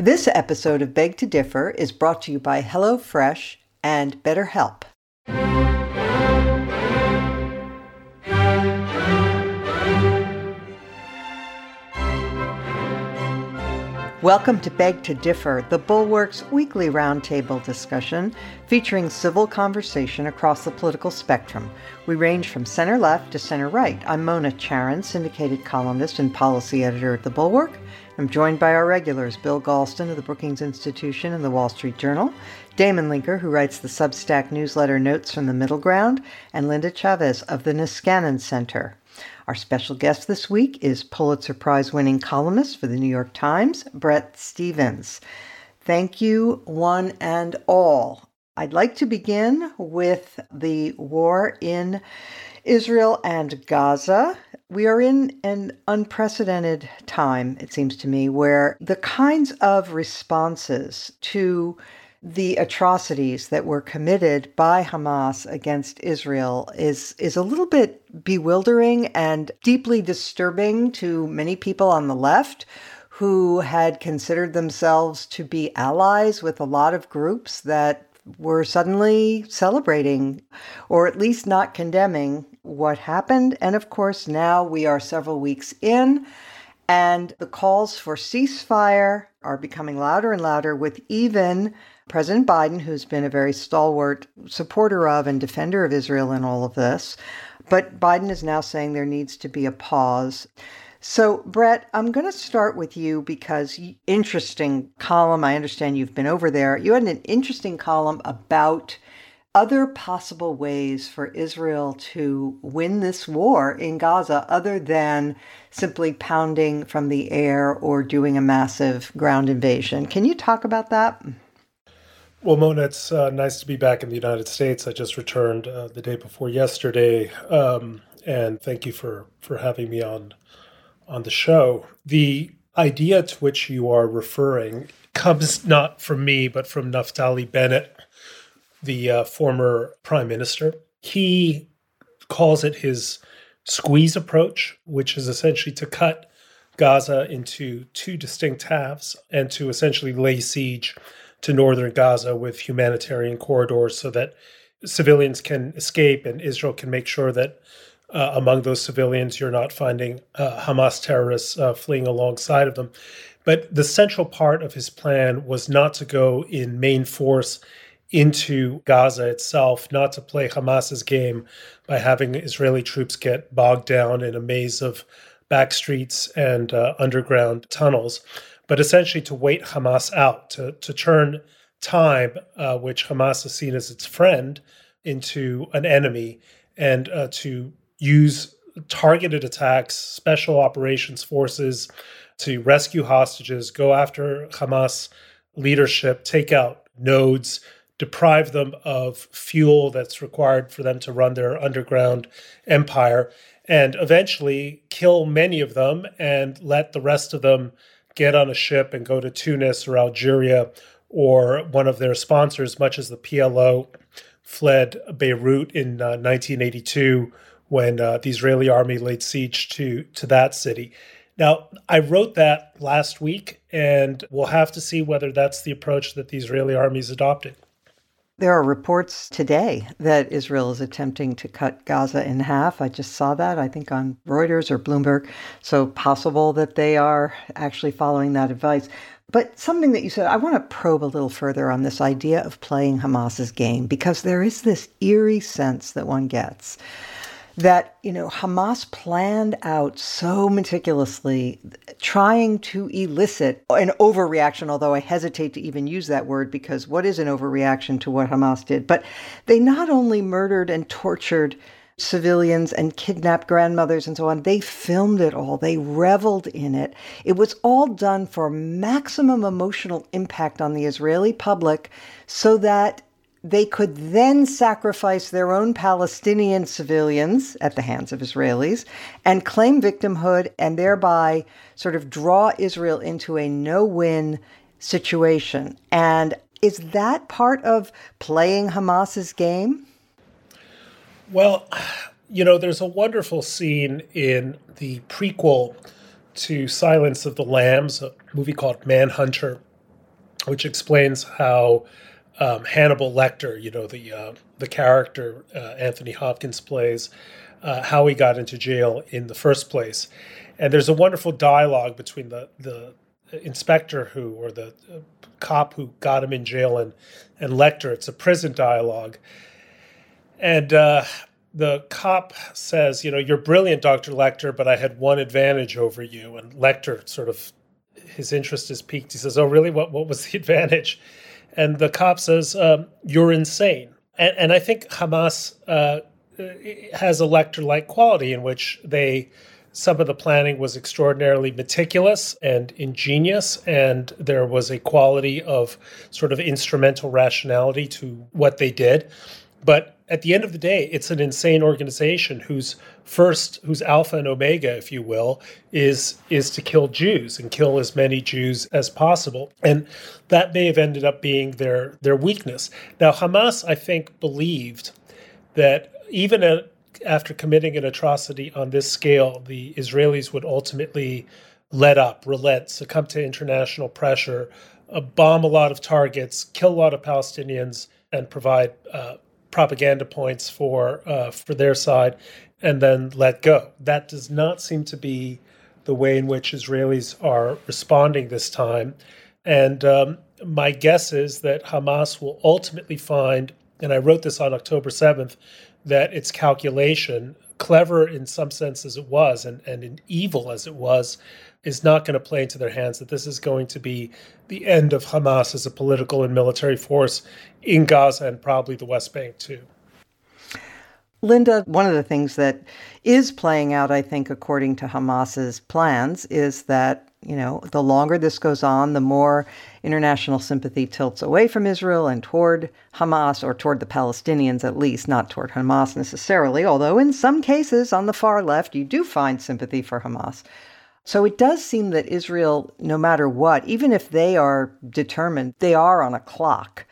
This episode of Beg to Differ is brought to you by HelloFresh and BetterHelp. Welcome to Beg to Differ, the Bulwark's weekly roundtable discussion featuring civil conversation across the political spectrum. We range from center left to center right. I'm Mona Charen, syndicated columnist and policy editor at The Bulwark. I'm joined by our regulars, Bill Galston of the Brookings Institution and the Wall Street Journal, Damon Linker, who writes the Substack newsletter Notes from the Middle Ground, and Linda Chavez of the Niskanen Center. Our special guest this week is Pulitzer Prize winning columnist for the New York Times, Bret Stephens. Thank you, one and all. I'd like to begin with the war in Israel and Gaza. We are in an unprecedented time, it seems to me, where the kinds of responses to the atrocities that were committed by Hamas against Israel is is a little bit bewildering and deeply disturbing to many people on the left who had considered themselves to be allies with a lot of groups that were suddenly celebrating or at least not condemning what happened and of course now we are several weeks in and the calls for ceasefire are becoming louder and louder with even President Biden, who's been a very stalwart supporter of and defender of Israel in all of this. But Biden is now saying there needs to be a pause. So, Bret, I'm going to start with you because interesting column. I understand you've been over there. You had an interesting column about other possible ways for Israel to win this war in Gaza other than simply pounding from the air or doing a massive ground invasion. Can you talk about that? Well, Mona, it's uh, nice to be back in the United States. I just returned uh, the day before yesterday, um, and thank you for for having me on on the show. The idea to which you are referring comes not from me, but from Naftali Bennett, the uh, former prime minister. He calls it his squeeze approach, which is essentially to cut Gaza into two distinct halves and to essentially lay siege to northern Gaza with humanitarian corridors so that civilians can escape and Israel can make sure that uh, among those civilians you're not finding uh, Hamas terrorists uh, fleeing alongside of them. But the central part of his plan was not to go in main force into Gaza itself, not to play Hamas's game by having Israeli troops get bogged down in a maze of back streets and uh, underground tunnels, but essentially to wait Hamas out, to, to turn time, uh, which Hamas is seen as its friend, into an enemy, and uh, to use targeted attacks, special operations forces to rescue hostages, go after Hamas leadership, take out nodes, deprive them of fuel that's required for them to run their underground empire, and eventually kill many of them and let the rest of them get on a ship and go to Tunis or Algeria or one of their sponsors, much as the PLO fled Beirut in uh, 1982 when uh, the Israeli army laid siege to, to that city. Now, I wrote that last week, and we'll have to see whether that's the approach that the Israeli army is adopting. There are reports today that Israel is attempting to cut Gaza in half. I just saw that, I think, on Reuters or Bloomberg. So, possible that they are actually following that advice. But something that you said, I want to probe a little further on this idea of playing Hamas's game because there is this eerie sense that one gets that you know Hamas planned out so meticulously trying to elicit an overreaction although I hesitate to even use that word because what is an overreaction to what Hamas did? But they not only murdered and tortured civilians and kidnapped grandmothers and so on they filmed it all. They reveled in it. It was all done for maximum emotional impact on the Israeli public so that they could then sacrifice their own Palestinian civilians at the hands of Israelis and claim victimhood and thereby sort of draw Israel into a no win situation. And is that part of playing Hamas's game? Well, you know, there's a wonderful scene in the prequel to Silence of the Lambs, a movie called Manhunter, which explains how um, Hannibal Lecter, you know, the uh, the character uh, Anthony Hopkins plays, uh, how he got into jail in the first place. And there's a wonderful dialogue between the the inspector who or the uh, cop who got him in jail and and Lecter. It's a prison dialogue, and uh, the cop says, "You know, you're brilliant, Doctor Lecter, but I had one advantage over you." And Lecter sort of his interest is piqued. He says, "Oh, really? What what was the advantage?" And the cop says, um, "You're insane." And, and, I think Hamas uh, has a Lecter-like quality in which they some of the planning was extraordinarily meticulous and ingenious, and there was a quality of sort of instrumental rationality to what they did. But at the end of the day, it's an insane organization whose first, whose alpha and omega, if you will, is is to kill Jews and kill as many Jews as possible. And that may have ended up being their their weakness. Now, Hamas, I think, believed that even after committing an atrocity on this scale, the Israelis would ultimately let up, relent, succumb to international pressure, uh, bomb a lot of targets, kill a lot of Palestinians, and provide uh, propaganda points for uh, for their side, and then let go. That does not seem to be the way in which Israelis are responding this time, and um, my guess is that Hamas will ultimately find, and I wrote this on October seventh, that its calculation, clever in some sense as it was, and and evil as it was, is not going to play into their hands, that this is going to be the end of Hamas as a political and military force in Gaza and probably the West Bank too. Linda, one of the things that is playing out, I think, according to Hamas's plans, is that you know, the longer this goes on, the more international sympathy tilts away from Israel and toward Hamas or toward the Palestinians, at least, not toward Hamas necessarily, although in some cases on the far left, you do find sympathy for Hamas. So it does seem that Israel, no matter what, even if they are determined, they are on a clock.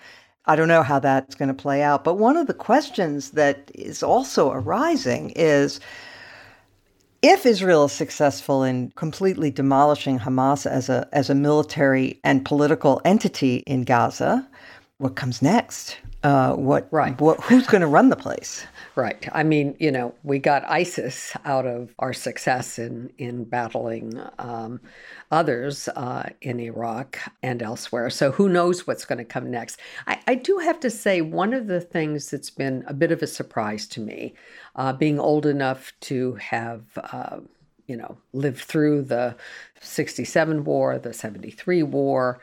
I don't know how that's going to play out. But one of the questions that is also arising is if Israel is successful in completely demolishing Hamas as a, as a military and political entity in Gaza, what comes next? Uh, what, right. What, who's going to run the place? Right. I mean, you know, we got ISIS out of our success in in battling um, others uh, in Iraq and elsewhere. So who knows what's going to come next? I, I, do have to say, one of the things that's been a bit of a surprise to me, uh, being old enough to have. Uh, you know, lived through the 67 war, the 73 war,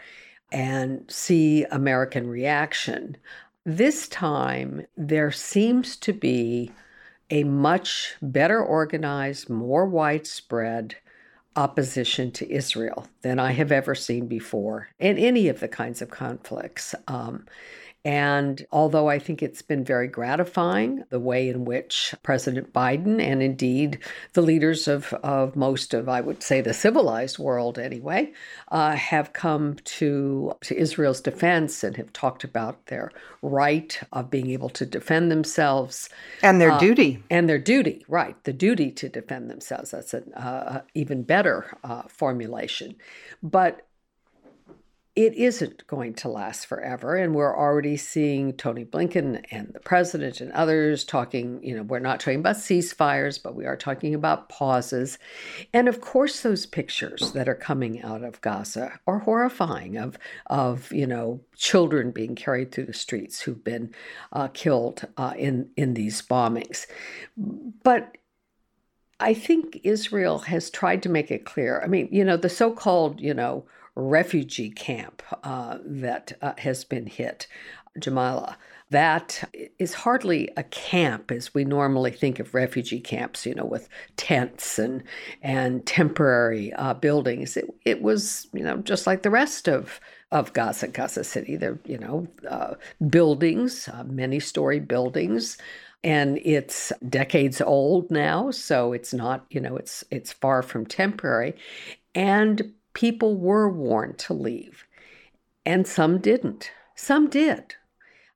and see American reaction. This time, there seems to be a much better organized, more widespread opposition to Israel than I have ever seen before in any of the kinds of conflicts. Um, and although I think it's been very gratifying, the way in which President Biden and indeed the leaders of, of most of, I would say, the civilized world anyway, uh, have come to, to Israel's defense and have talked about their right of being able to defend themselves. And their uh, duty. And their duty, right. The duty to defend themselves. That's an uh, even better uh, formulation. But it isn't going to last forever. And we're already seeing Tony Blinken and the president and others talking, you know, we're not talking about ceasefires, but we are talking about pauses. And of course, those pictures that are coming out of Gaza are horrifying of, of you know, children being carried through the streets who've been uh, killed uh, in, in these bombings. But I think Israel has tried to make it clear. I mean, you know, the so called, you know, refugee camp uh, that uh, has been hit, Jabalia. That is hardly a camp as we normally think of refugee camps, you know, with tents and and temporary uh, buildings. It, it was, you know, just like the rest of of Gaza, Gaza City. There, you know, uh, buildings, uh, many story buildings, and it's decades old now, so it's not, you know, it's it's far from temporary, and people were warned to leave, and some didn't. Some did.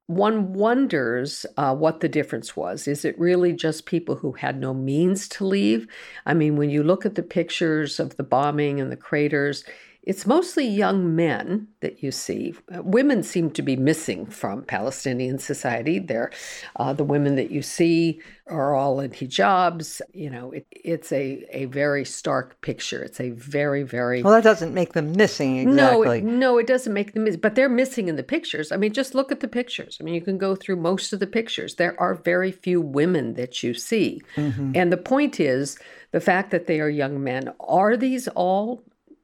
One wonders uh, what the difference was. Is it really just people who had no means to leave? I mean, when you look at the pictures of the bombing and the craters, it's mostly young men that you see. Uh, women seem to be missing from Palestinian society. They're uh, the women that you see are all in hijabs. You know, it, it's a, a very stark picture. It's a very, very. Well, that doesn't make them missing exactly. No, it, no, it doesn't make them miss, but they're missing in the pictures. I mean, just look at the pictures. I mean, you can go through most of the pictures. There are very few women that you see. Mm-hmm. And the point is the fact that they are young men. Are these all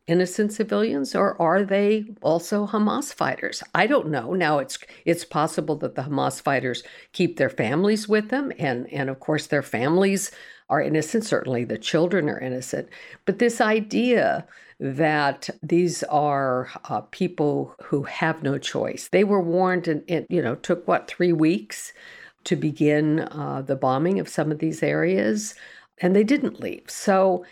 innocent civilians or are they also Hamas fighters? I don't know. Now it's it's possible that the Hamas fighters keep their families with them and and of course their families are innocent certainly the children are innocent but this idea that these are uh, people who have no choice they were warned and it you know took what 3 weeks to begin uh, the bombing of some of these areas and they didn't leave so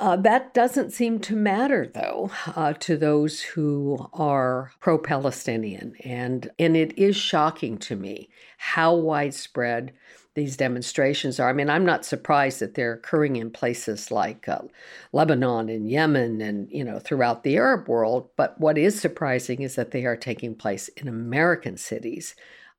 uh, that doesn't seem to matter, though, uh, to those who are pro Palestinian. And, and it is shocking to me how widespread these demonstrations are. I mean, I'm not surprised that they're occurring in places like uh, Lebanon and Yemen and, you know, throughout the Arab world. But what is surprising is that they are taking place in American cities.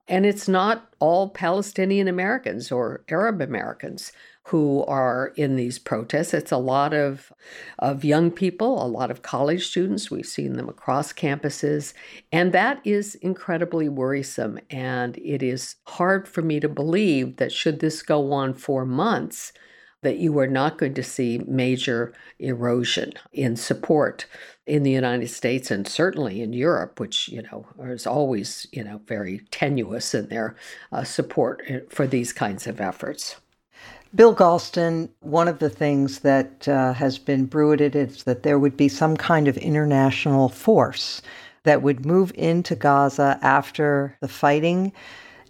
And it's not all Palestinian Americans or Arab Americans who are in these protests. It's a lot of, of young people, a lot of college students. We've seen them across campuses. And that is incredibly worrisome. And it is hard for me to believe that, should this go on for months, that you are not going to see major erosion in support in the United States and certainly in Europe, which you know is always you know very tenuous in their uh, support uh, for these kinds of efforts. Bill Galston, one of the things that uh, has been bruited is that there would be some kind of international force that would move into Gaza after the fighting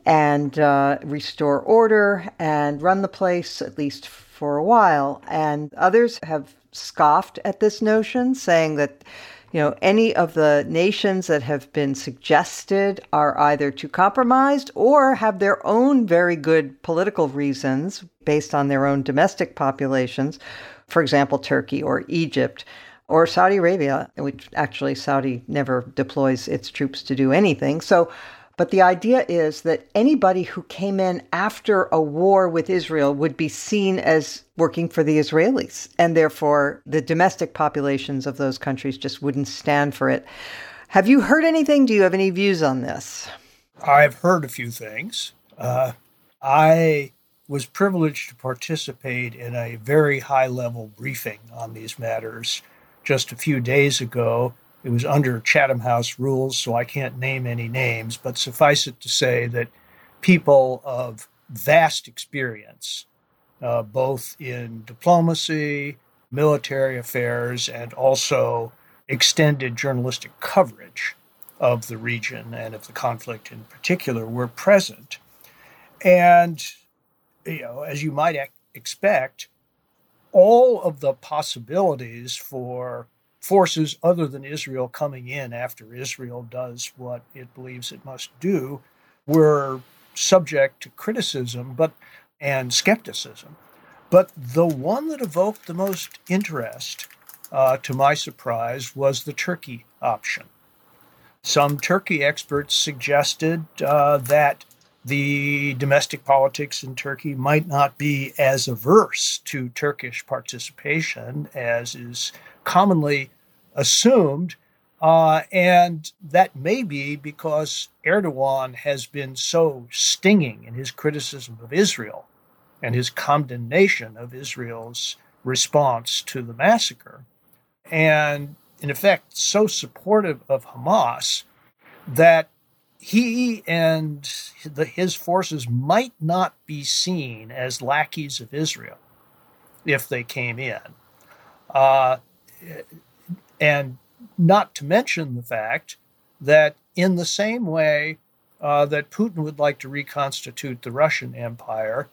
and uh, restore order and run the place, at least for a while. And others have scoffed at this notion, saying that you know, any of the nations that have been suggested are either too compromised or have their own very good political reasons based on their own domestic populations. For example, Turkey or Egypt or Saudi Arabia, which actually Saudi never deploys its troops to do anything. So but the idea is that anybody who came in after a war with Israel would be seen as working for the Israelis. And therefore, the domestic populations of those countries just wouldn't stand for it. Have you heard anything? Do you have any views on this? I've heard a few things. Uh, I was privileged to participate in a very high level briefing on these matters just a few days ago it was under Chatham House rules, so I can't name any names, but suffice it to say that people of vast experience, uh, both in diplomacy, military affairs, and also extended journalistic coverage of the region and of the conflict in particular, were present. And, you know, as you might expect, all of the possibilities for forces other than Israel coming in after Israel does what it believes it must do were subject to criticism but and skepticism. But the one that evoked the most interest, uh, to my surprise, was the Turkey option. Some Turkey experts suggested uh, that the domestic politics in Turkey might not be as averse to Turkish participation as is commonly assumed. Uh, and that may be because Erdogan has been so stinging in his criticism of Israel and his condemnation of Israel's response to the massacre. And in effect, so supportive of Hamas that he and the, his forces might not be seen as lackeys of Israel if they came in. Uh, and not to mention the fact that, in the same way uh, that Putin would like to reconstitute the Russian Empire,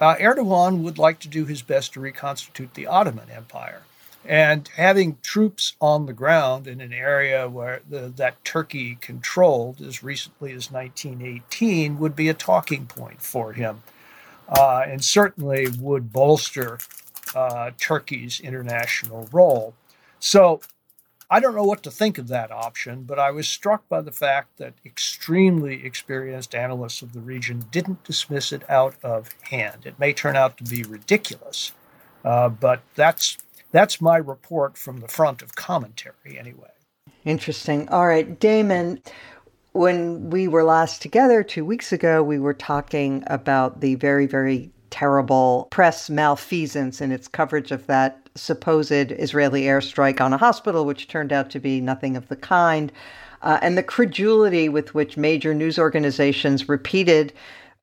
uh, Erdogan would like to do his best to reconstitute the Ottoman Empire. And having troops on the ground in an area where the, that Turkey controlled as recently as 1918 would be a talking point for him, uh, and certainly would bolster uh, Turkey's international role. So I don't know what to think of that option, but I was struck by the fact that extremely experienced analysts of the region didn't dismiss it out of hand. It may turn out to be ridiculous, uh, but that's that's my report from the front of commentary, anyway. Interesting. All right, Damon. When we were last together two weeks ago, we were talking about the very, very terrible press malfeasance in its coverage of that supposed Israeli airstrike on a hospital, which turned out to be nothing of the kind, uh, and the credulity with which major news organizations repeated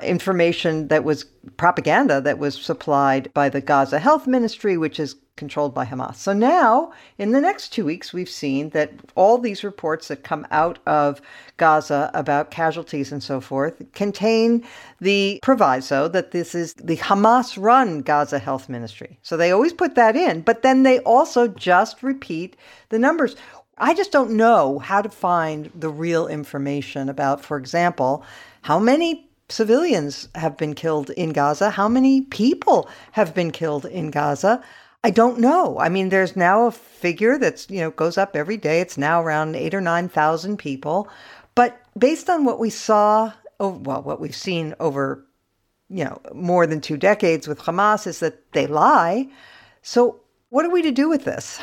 information that was propaganda that was supplied by the Gaza Health Ministry, which is controlled by Hamas. So now, in the next two weeks, we've seen that all these reports that come out of Gaza about casualties and so forth contain the proviso that this is the Hamas run Gaza Health Ministry. So they always put that in, but then they also just repeat the numbers. I just don't know how to find the real information about, for example, how many civilians have been killed in Gaza, how many people have been killed in Gaza. I don't know. I mean, there's now a figure that's, you know, goes up every day. It's now around eight or 9,000 people. But based on what we saw, well, what we've seen over, you know, more than two decades with Hamas is that they lie. So what are we to do with this?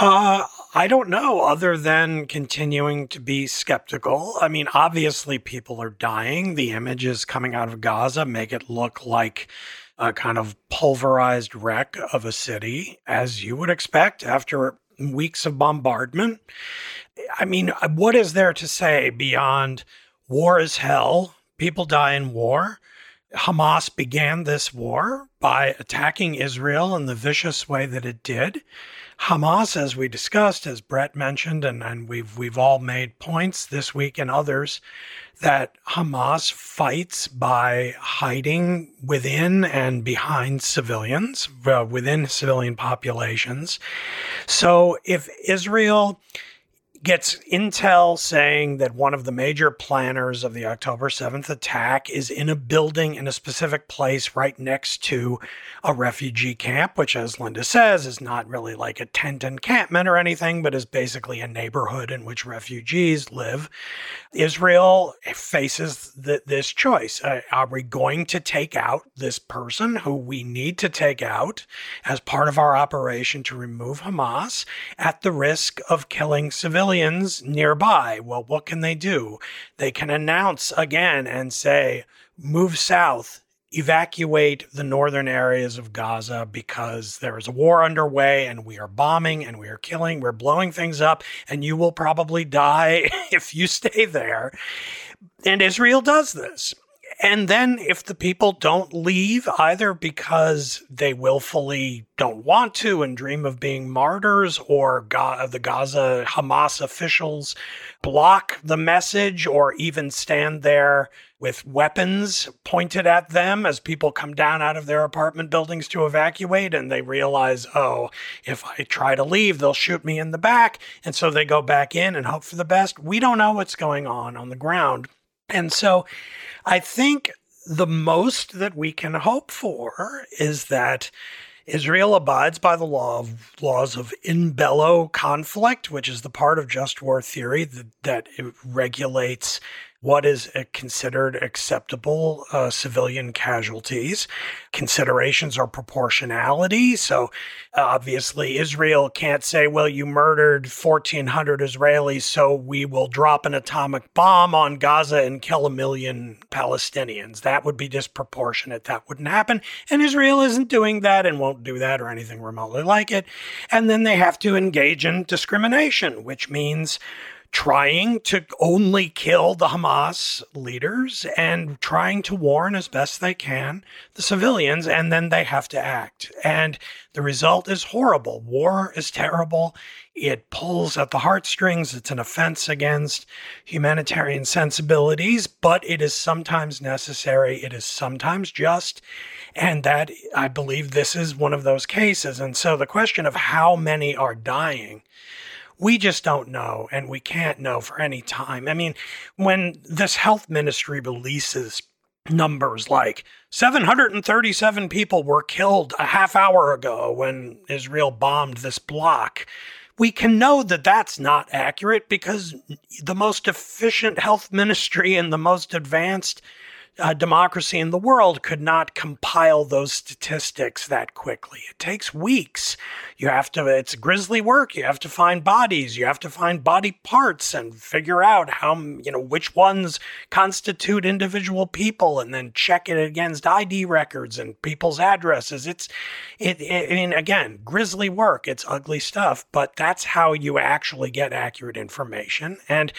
Uh, I don't know, other than continuing to be skeptical. I mean, obviously, people are dying. The images coming out of Gaza make it look like a kind of pulverized wreck of a city, as you would expect after weeks of bombardment. I mean, what is there to say beyond war is hell? People die in war. Hamas began this war by attacking Israel in the vicious way that it did. Hamas, as we discussed, as Bret mentioned, and, and we've we've all made points this week and others, that Hamas fights by hiding within and behind civilians, uh, within civilian populations. So if Israel gets intel saying that one of the major planners of the October 7th attack is in a building in a specific place right next to a refugee camp, which, as Linda says, is not really like a tent encampment or anything, but is basically a neighborhood in which refugees live. Israel faces th- this choice. Uh, are we going to take out this person who we need to take out as part of our operation to remove Hamas at the risk of killing civilians nearby? Well, what can they do? They can announce again and say, move south evacuate the northern areas of Gaza because there is a war underway and we are bombing and we are killing, we're blowing things up, and you will probably die if you stay there. And Israel does this. And then if the people don't leave, either because they willfully don't want to and dream of being martyrs, or the Gaza Hamas officials block the message, or even stand there with weapons pointed at them as people come down out of their apartment buildings to evacuate, and they realize, oh, if I try to leave, they'll shoot me in the back. And so they go back in and hope for the best. We don't know what's going on on the ground. And so I think the most that we can hope for is that Israel abides by the law of laws of in bello conflict, which is the part of just war theory that, that regulates what is considered acceptable uh, civilian casualties. Considerations are proportionality. So obviously, Israel can't say, well, you murdered 1,400 Israelis, so we will drop an atomic bomb on Gaza and kill a million Palestinians. That would be disproportionate. That wouldn't happen. And Israel isn't doing that and won't do that or anything remotely like it. And then they have to engage in discrimination, which means trying to only kill the Hamas leaders and trying to warn as best they can the civilians, and then they have to act. And the result is horrible. War is terrible. It pulls at the heartstrings. It's an offense against humanitarian sensibilities, but it is sometimes necessary. It is sometimes just. And that, I believe, this is one of those cases. And so the question of how many are dying we just don't know, and we can't know for any time. I mean, when this health ministry releases numbers like 737 people were killed a half hour ago when Israel bombed this block. we can know that that's not accurate because the most efficient health ministry and the most advanced uh, democracy in the world could not compile those statistics that quickly. It takes weeks. You have to, it's grisly work. You have to find bodies. You have to find body parts and figure out how, you know, which ones constitute individual people and then check it against ID records and people's addresses. It's, it, it I mean, again, grisly work. It's ugly stuff, but that's how you actually get accurate information. And,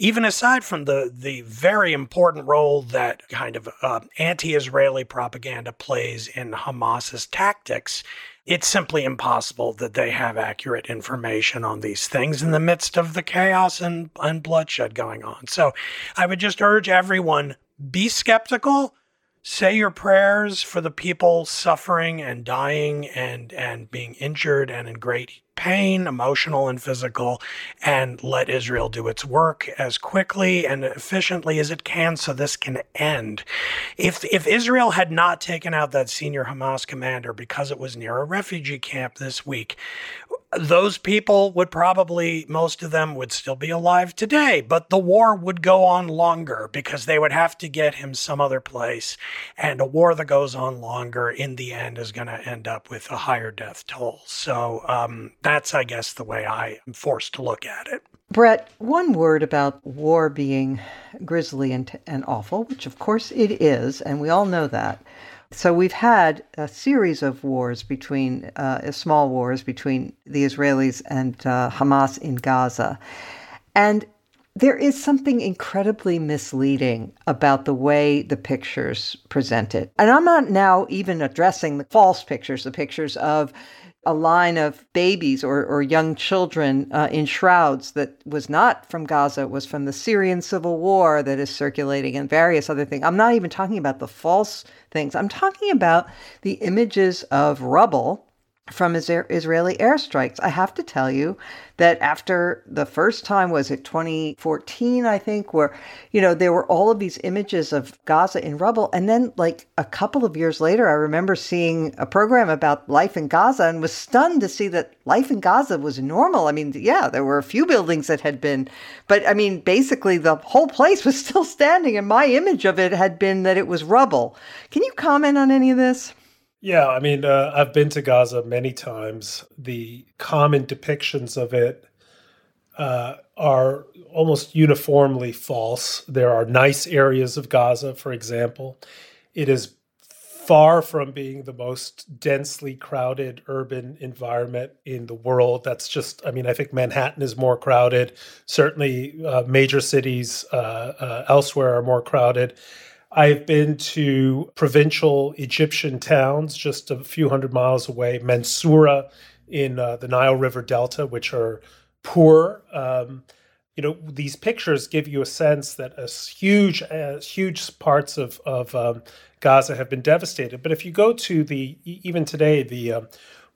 even aside from the the very important role that kind of uh, anti-Israeli propaganda plays in Hamas's tactics, it's simply impossible that they have accurate information on these things in the midst of the chaos and, and bloodshed going on. So I would just urge everyone be skeptical say your prayers for the people suffering and dying and and being injured and in great pain emotional and physical and let Israel do its work as quickly and efficiently as it can so this can end if if Israel had not taken out that senior Hamas commander because it was near a refugee camp this week those people would probably, most of them would still be alive today, but the war would go on longer because they would have to get him some other place. And a war that goes on longer in the end is going to end up with a higher death toll. So um, that's, I guess, the way I am forced to look at it. Bret, one word about war being grisly and, and awful, which of course it is, and we all know that. So we've had a series of wars between, uh, small wars between the Israelis and uh, Hamas in Gaza. And there is something incredibly misleading about the way the pictures present it. And I'm not now even addressing the false pictures, the pictures of a line of babies or, or young children uh, in shrouds that was not from Gaza, was from the Syrian civil war that is circulating and various other things. I'm not even talking about the false things. I'm talking about the images of rubble from Israeli airstrikes. I have to tell you that after the first time was it 2014 I think where you know there were all of these images of Gaza in rubble and then like a couple of years later I remember seeing a program about life in Gaza and was stunned to see that life in Gaza was normal. I mean, yeah, there were a few buildings that had been but I mean basically the whole place was still standing and my image of it had been that it was rubble. Can you comment on any of this? Yeah, I mean, uh, I've been to Gaza many times. The common depictions of it uh, are almost uniformly false. There are nice areas of Gaza, for example. It is far from being the most densely crowded urban environment in the world. That's just, I mean, I think Manhattan is more crowded. Certainly, uh, major cities uh, uh, elsewhere are more crowded. I've been to provincial Egyptian towns just a few hundred miles away, Mansoura in uh, the Nile River Delta, which are poor. Um, you know, these pictures give you a sense that a huge, uh, huge parts of of um, Gaza have been devastated. But if you go to the even today the um,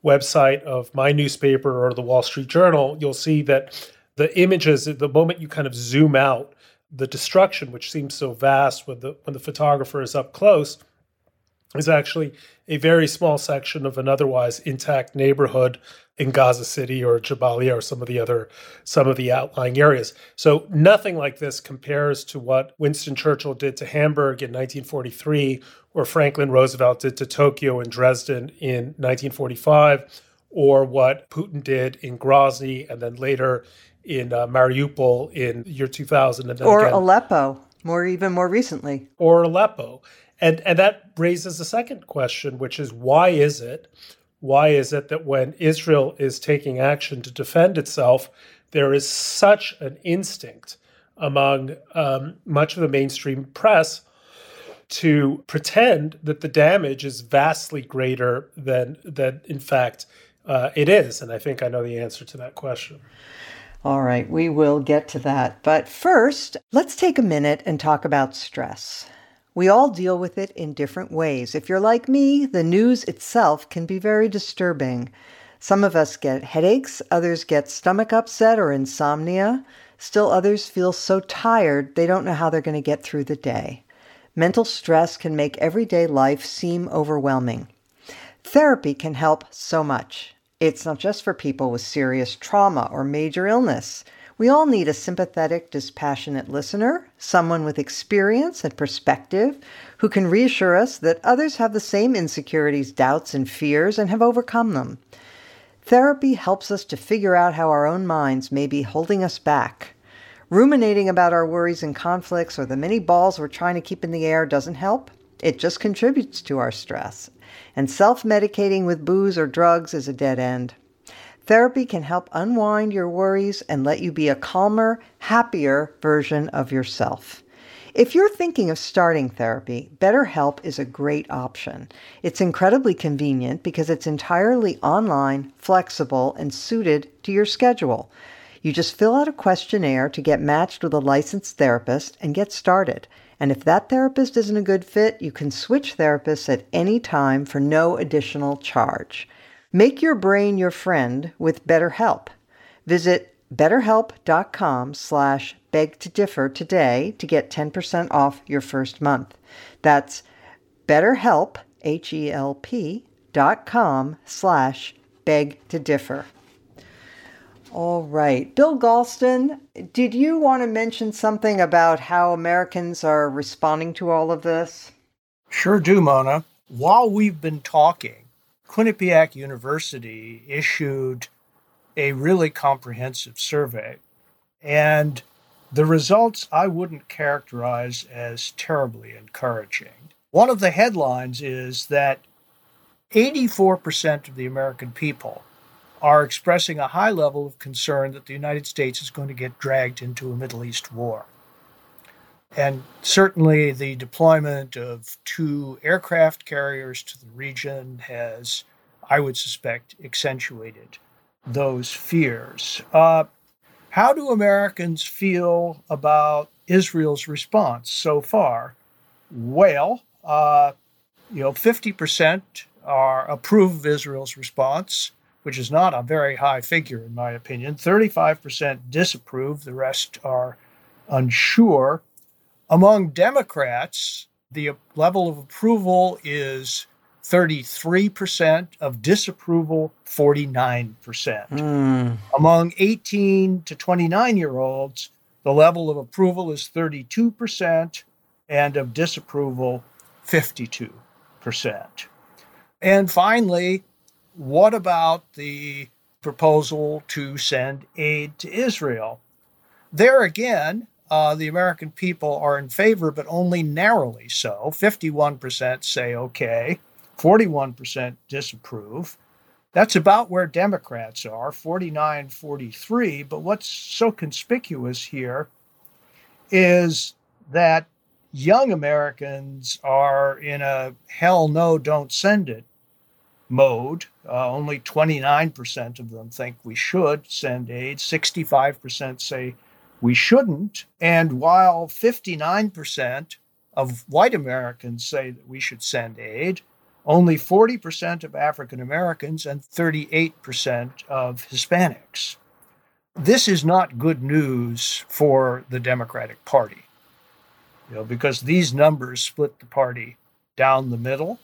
website of my newspaper or the Wall Street Journal, you'll see that the images, the moment you kind of zoom out, the destruction, which seems so vast when the when the photographer is up close, is actually a very small section of an otherwise intact neighborhood in Gaza City or Jabalia or some of the other some of the outlying areas. So nothing like this compares to what Winston Churchill did to Hamburg in 1943 or Franklin Roosevelt did to Tokyo and Dresden in 1945 or what Putin did in Grozny and then later in uh, Mariupol in year 2000 and or again, Aleppo more even more recently. Or Aleppo. And and that raises a second question which is why is it why is it that when Israel is taking action to defend itself there is such an instinct among um, much of the mainstream press to pretend that the damage is vastly greater than than in fact uh, it is? And I think I know the answer to that question. All right, we will get to that. But first, let's take a minute and talk about stress. We all deal with it in different ways. If you're like me, the news itself can be very disturbing. Some of us get headaches, others get stomach upset or insomnia. Still, others feel so tired they don't know how they're going to get through the day. Mental stress can make everyday life seem overwhelming. Therapy can help so much. It's not just for people with serious trauma or major illness. We all need a sympathetic, dispassionate listener, someone with experience and perspective who can reassure us that others have the same insecurities, doubts, and fears and have overcome them. Therapy helps us to figure out how our own minds may be holding us back. Ruminating about our worries and conflicts or the many balls we're trying to keep in the air doesn't help. It just contributes to our stress. And self medicating with booze or drugs is a dead end. Therapy can help unwind your worries and let you be a calmer, happier version of yourself. If you're thinking of starting therapy, BetterHelp is a great option. It's incredibly convenient because it's entirely online, flexible, and suited to your schedule. You just fill out a questionnaire to get matched with a licensed therapist and get started. And if that therapist isn't a good fit, you can switch therapists at any time for no additional charge. Make your brain your friend with BetterHelp. Visit betterhelp.com slash beg to differ today to get 10% off your first month. That's betterhelp, H-E-L-P dot com slash beg to differ. All right. Bill Galston, did you want to mention something about how Americans are responding to all of this? Sure do, Mona. While we've been talking, Quinnipiac University issued a really comprehensive survey. And the results I wouldn't characterize as terribly encouraging. One of the headlines is that 84% of the American people are expressing a high level of concern that the United States is going to get dragged into a Middle East war. And certainly the deployment of two aircraft carriers to the region has, I would suspect, accentuated those fears. Uh, how do Americans feel about Israel's response so far? Well, uh, you know, 50% are approve of Israel's response, which is not a very high figure in my opinion. 35% disapprove, the rest are unsure. Among Democrats, the level of approval is 33% of disapproval, 49%. Mm. Among 18 to 29 year olds, the level of approval is 32% and of disapproval, 52%. And finally, what about the proposal to send aid to Israel? There again, uh, the American people are in favor, but only narrowly so. 51% say okay, 41% disapprove. That's about where Democrats are, 49 43. But what's so conspicuous here is that young Americans are in a hell no, don't send it mode. Uh, only 29% of them think we should send aid, 65% say we shouldn't. And while 59% of white Americans say that we should send aid, only 40% of African Americans and 38% of Hispanics. This is not good news for the Democratic Party, you know, because these numbers split the party down the middle,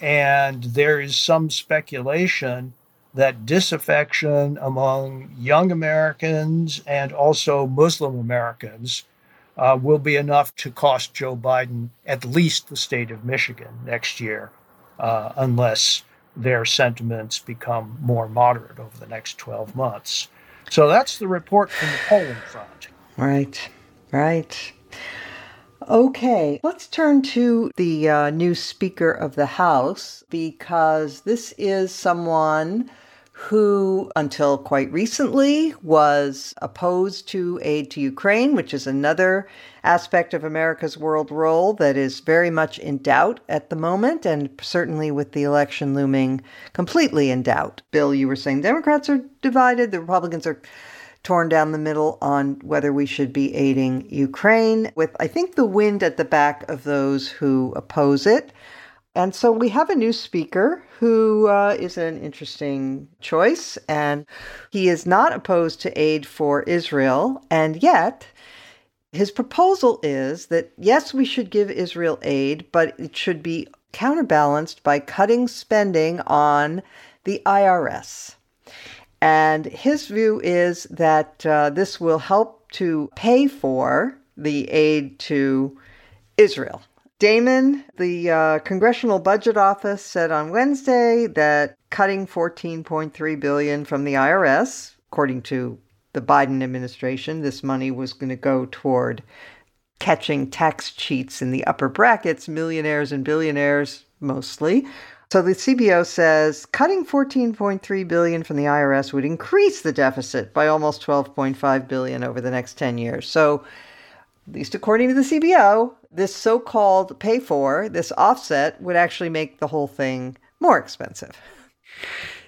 and there is some speculation that disaffection among young Americans and also Muslim Americans uh, will be enough to cost Joe Biden at least the state of Michigan next year uh, unless their sentiments become more moderate over the next 12 months. So that's the report from the polling front. Right, right. Okay, let's turn to the uh, new Speaker of the House because this is someone who, until quite recently, was opposed to aid to Ukraine, which is another aspect of America's world role that is very much in doubt at the moment, and certainly with the election looming completely in doubt. Bill, you were saying Democrats are divided, the Republicans are torn down the middle on whether we should be aiding Ukraine, with I think the wind at the back of those who oppose it. And so we have a new speaker who uh, is an interesting choice, and he is not opposed to aid for Israel. And yet, his proposal is that yes, we should give Israel aid, but it should be counterbalanced by cutting spending on the IRS. And his view is that uh, this will help to pay for the aid to Israel. Damon, the uh, Congressional Budget Office, said on Wednesday that cutting 14.3 billion from the IRS, according to the Biden administration, this money was going to go toward catching tax cheats in the upper brackets, millionaires and billionaires mostly. So the CBO says cutting 14.3 billion from the IRS would increase the deficit by almost 12.5 billion over the next 10 years. So at least according to the CBO, this so called pay for, this offset, would actually make the whole thing more expensive.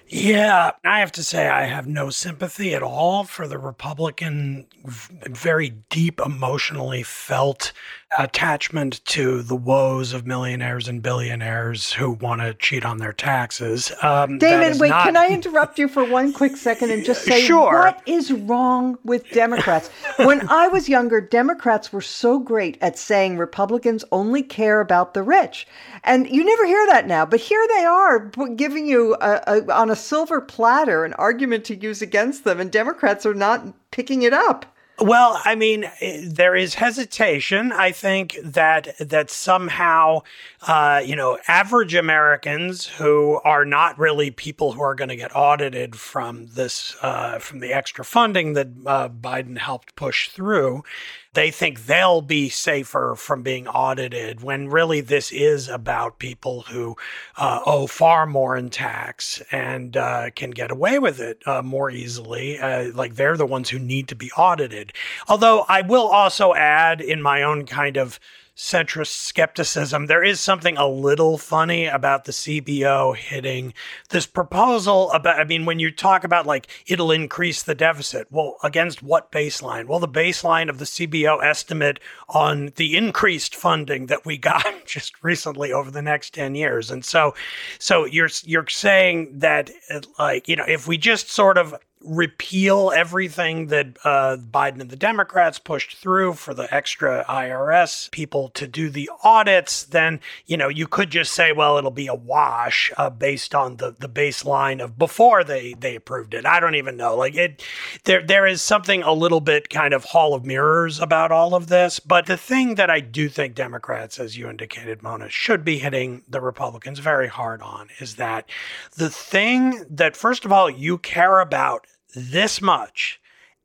Yeah, I have to say, I have no sympathy at all for the Republican, very deep emotionally felt attachment to the woes of millionaires and billionaires who want to cheat on their taxes. Um, Damon, wait, not... can I interrupt you for one quick second and just say sure. what is wrong with Democrats? when I was younger, Democrats were so great at saying Republicans only care about the rich. And you never hear that now, but here they are giving you a, a, on a silver platter an argument to use against them, and Democrats are not picking it up. Well, I mean, eh, there is hesitation. I think that that somehow, uh, you know, average Americans who are not really people who are going to get audited from this uh, from the extra funding that uh, Biden helped push through, they think they'll be safer from being audited when really this is about people who uh, owe far more in tax and uh, can get away with it uh, more easily. Uh, like they're the ones who need to be audited. Although I will also add, in my own kind of centrist skepticism. There is something a little funny about the CBO hitting this proposal about, I mean, when you talk about like it'll increase the deficit, well, against what baseline? Well, the baseline of the CBO estimate on the increased funding that we got just recently over the next 10 years. And so, so you're, you're saying that like, you know, if we just sort of repeal everything that uh, Biden and the Democrats pushed through for the extra IRS people to do the audits, then you know you could just say, well, it'll be a wash uh, based on the the baseline of before they they approved it. I don't even know. Like it, there there is something a little bit kind of Hall of Mirrors about all of this. But the thing that I do think Democrats, as you indicated, Mona, should be hitting the Republicans very hard on is that the thing that first of all you care about this much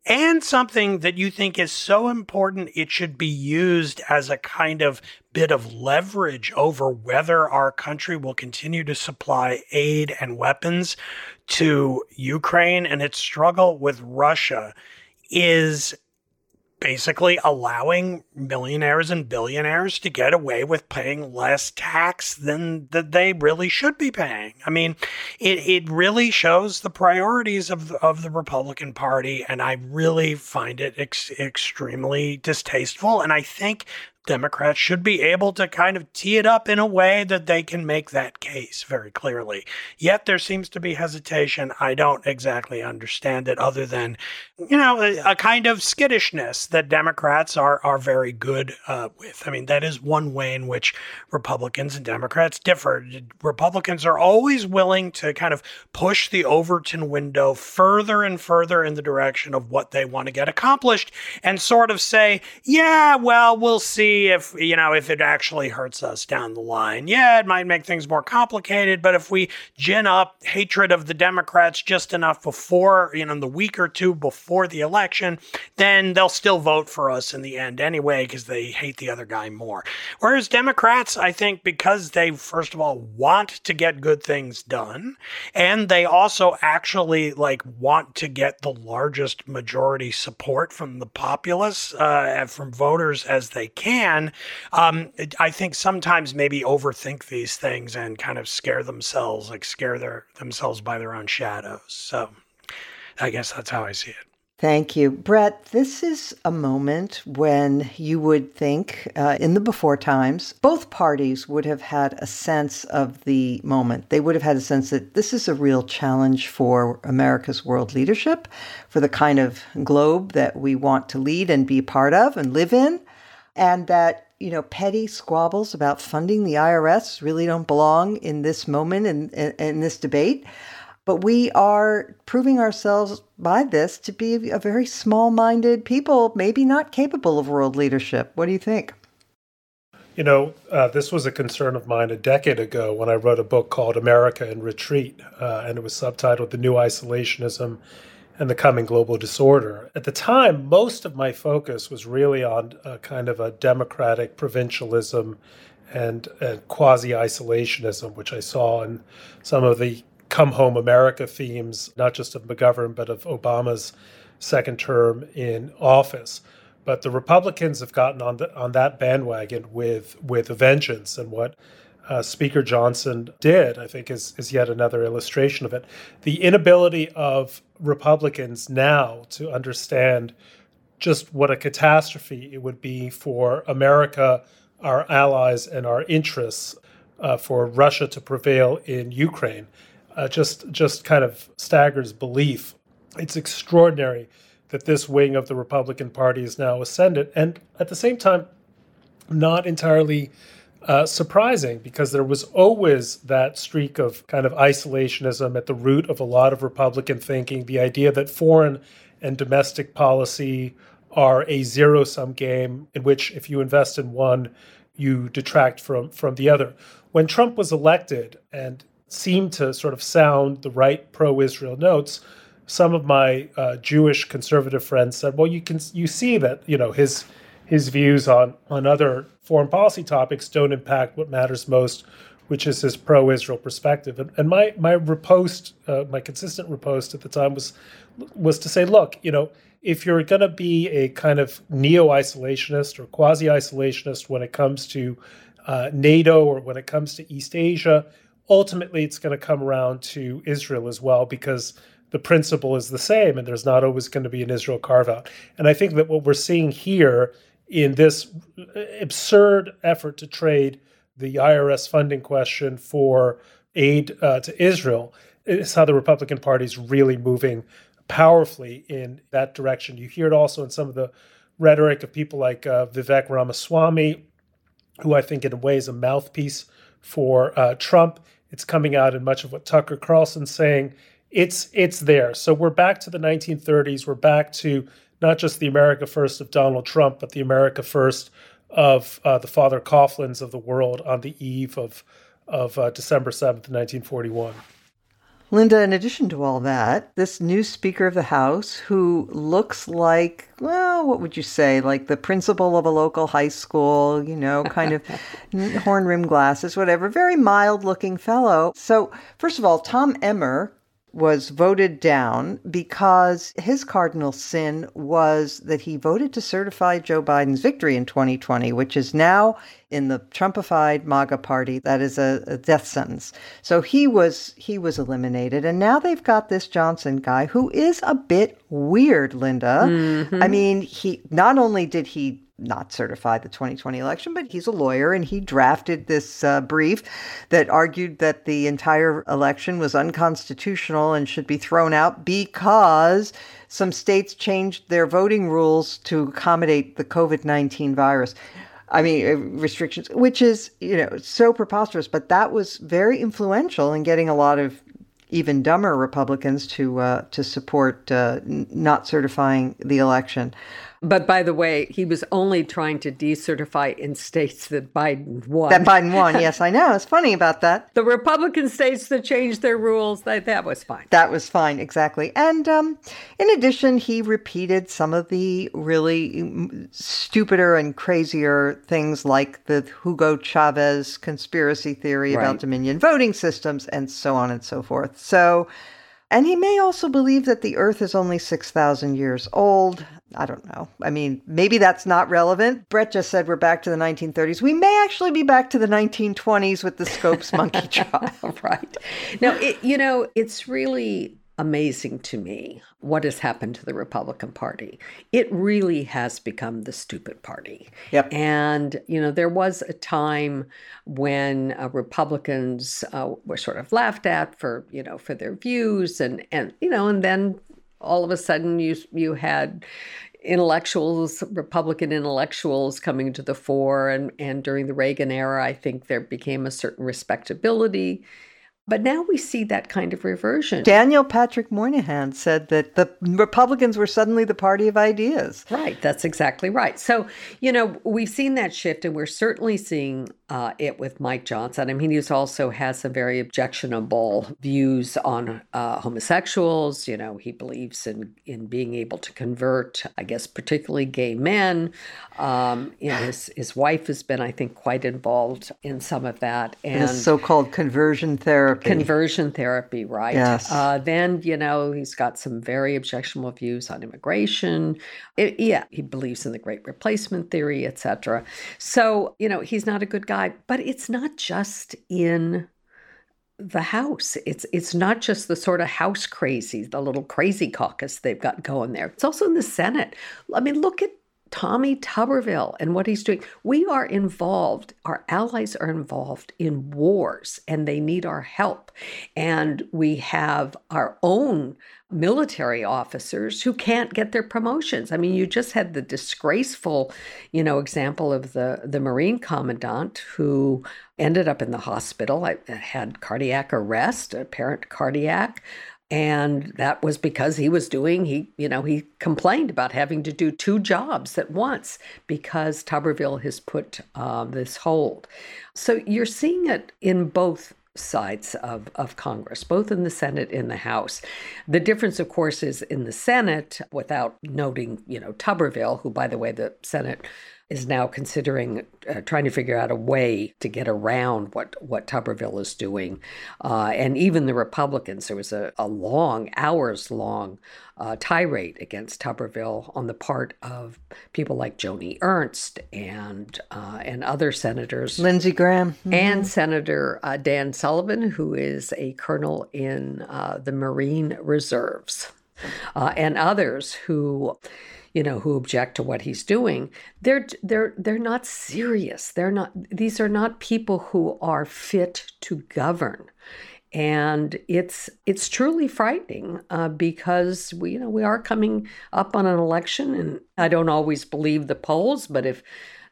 and something that you think is so important it should be used as a kind of bit of leverage over whether our country will continue to supply aid and weapons to Ukraine and its struggle with Russia is basically allowing millionaires and billionaires to get away with paying less tax than that they really should be paying. I mean, it, it really shows the priorities of, of the Republican Party, and I really find it ex- extremely distasteful. And I think Democrats should be able to kind of tee it up in a way that they can make that case very clearly. Yet there seems to be hesitation. I don't exactly understand it, other than, you know, a, a kind of skittishness that Democrats are are very good uh, with. I mean, that is one way in which Republicans and Democrats differ. Republicans are always willing to kind of push the Overton window further and further in the direction of what they want to get accomplished, and sort of say, yeah, well, we'll see if, you know, if it actually hurts us down the line. Yeah, it might make things more complicated, but if we gin up hatred of the Democrats just enough before, you know, the week or two before the election, then they'll still vote for us in the end anyway because they hate the other guy more. Whereas Democrats, I think, because they, first of all, want to get good things done, and they also actually like want to get the largest majority support from the populace, uh, from voters as they can can, um, I think sometimes maybe overthink these things and kind of scare themselves, like scare their themselves by their own shadows. So I guess that's how I see it. Thank you. Bret, this is a moment when you would think, uh, in the before times, both parties would have had a sense of the moment. They would have had a sense that this is a real challenge for America's world leadership, for the kind of globe that we want to lead and be part of and live in and that you know petty squabbles about funding the IRS really don't belong in this moment in, in, in this debate. but we are proving ourselves by this to be a very small minded people, maybe not capable of world leadership. What do you think? You know, uh, this was a concern of mine a decade ago when I wrote a book called America in Retreat, uh, and it was subtitled The New Isolationism and the Coming Global Disorder. At the time, most of my focus was really on a kind of a democratic provincialism and, and quasi isolationism, which I saw in some of the Come Home America themes, not just of McGovern, but of Obama's second term in office. But the Republicans have gotten on the, on that bandwagon with with a vengeance, and what uh, Speaker Johnson did, I think, is is yet another illustration of it. The inability of Republicans now to understand just what a catastrophe it would be for America, our allies, and our interests uh, for Russia to prevail in Ukraine. Uh, just just kind of staggers belief. It's extraordinary that this wing of the Republican Party is now ascendant, and at the same time, not entirely uh, surprising because there was always that streak of kind of isolationism at the root of a lot of Republican thinking. The idea that foreign and domestic policy are a zero sum game in which if you invest in one, you detract from from the other. When Trump was elected and seemed to sort of sound the right pro Israel notes, some of my uh, Jewish conservative friends said, "Well, you can you see that you know his his views on on other foreign policy topics don't impact what matters most, which is his pro-Israel perspective." And, and my my repost, uh, my consistent repost at the time was was to say, "Look, you know." If you're going to be a kind of neo isolationist or quasi isolationist when it comes to uh, NATO or when it comes to East Asia, ultimately it's going to come around to Israel as well because the principle is the same and there's not always going to be an Israel carve out. And I think that what we're seeing here in this absurd effort to trade the IRS funding question for aid uh, to Israel is how the Republican Party is really moving powerfully in that direction. You hear it also in some of the rhetoric of people like uh, Vivek Ramaswamy, who I think in a way is a mouthpiece for uh, Trump. It's coming out in much of what Tucker Carlson's saying it's it's there. So we're back to the 1930s. We're back to not just the America First of Donald Trump, but the America First of uh, the Father Coughlin's of the world on the eve of of uh, December 7th, 1941. Linda, in addition to all that, this new Speaker of the House, who looks like, well, what would you say, like the principal of a local high school, you know, kind of horn rimmed glasses, whatever, very mild looking fellow. So, first of all, Tom Emmer was voted down because his cardinal sin was that he voted to certify Joe Biden's victory in 2020, which is now in the Trumpified MAGA party that is a, a, death sentence. So he was he was eliminated, and now they've got this Johnson guy who is a bit weird, Linda. Mm-hmm. I mean, he not only did he not certify the 2020 election, but he's a lawyer and he drafted this uh, brief that argued that the entire election was unconstitutional and should be thrown out because some states changed their voting rules to accommodate the COVID 19 virus. I mean, uh, restrictions, which is, you know, so preposterous, but that was very influential in getting a lot of even dumber Republicans to uh, to support uh, not certifying the election. But by the way, he was only trying to decertify in states that Biden won. That Biden won, yes, I know. It's funny about that. The Republican states that changed their rules, that, that was fine. That was fine, exactly. And um, in addition, he repeated some of the really mm, stupider and crazier things like the Hugo Chavez conspiracy theory right. about Dominion voting systems and so on and so forth. So, and he may also believe that the Earth is only 6,000 years old. I don't know. I mean, maybe that's not relevant. Bret just said we're back to the 1930s. We may actually be back to the 1920s with the Scopes monkey trial. right. Now, it, you know, it's really amazing to me what has happened to the Republican Party. It really has become the stupid party. Yep. And, you know, there was a time when uh, Republicans uh, were sort of laughed at for, you know, for their views and, and, you know, and then all of a sudden you you had intellectuals, Republican intellectuals coming to the fore, and and during the Reagan era, I think there became a certain respectability. But now we see that kind of reversion. Daniel Patrick Moynihan said that the Republicans were suddenly the party of ideas. Right, that's exactly right. So, you know, we've seen that shift, and we're certainly seeing uh, it with Mike Johnson. I mean, he also has some very objectionable views on uh, homosexuals. You know, he believes in in being able to convert, I guess, particularly gay men. Um, you know, his his wife has been, I think, quite involved in some of that, and so-called conversion therapy. Conversion therapy, right? Yes. Uh, then you know he's got some very objectionable views on immigration. It, yeah, he believes in the Great Replacement theory, etc. So you know he's not a good guy guy, but it's not just in the house. It's it's not just the sort of house crazy, the little crazy caucus they've got going there. It's also in the Senate. I mean, look at Tommy Tuberville and what he's doing. We are involved, our allies are involved in wars and they need our help. And we have our own military officers who can't get their promotions. I mean, you just had the disgraceful, you know, example of the the Marine commandant who ended up in the hospital. I had cardiac arrest, apparent cardiac. And that was because he was doing, he, you know, he complained about having to do two jobs at once because Tuberville has put uh, this hold. So you're seeing it in both sides of, of Congress, both in the Senate and the House. The difference, of course, is in the Senate, without noting, you know, Tuberville, who, by the way, the Senate is now considering uh, trying to figure out a way to get around what, what Tuberville is doing. Uh, and even the Republicans, there was a, a long, hours long uh, tirade against Tuberville on the part of people like Joni Ernst and, uh, and other senators. Lindsey Graham. Mm-hmm. And Senator uh, Dan Sullivan, who is a colonel in uh, the Marine Reserves, and others who you know, who object to what he's doing, they're they're they're not serious. They're not these are not people who are fit to govern. And it's it's truly frightening uh, because we you know we are coming up on an election, and I don't always believe the polls, but if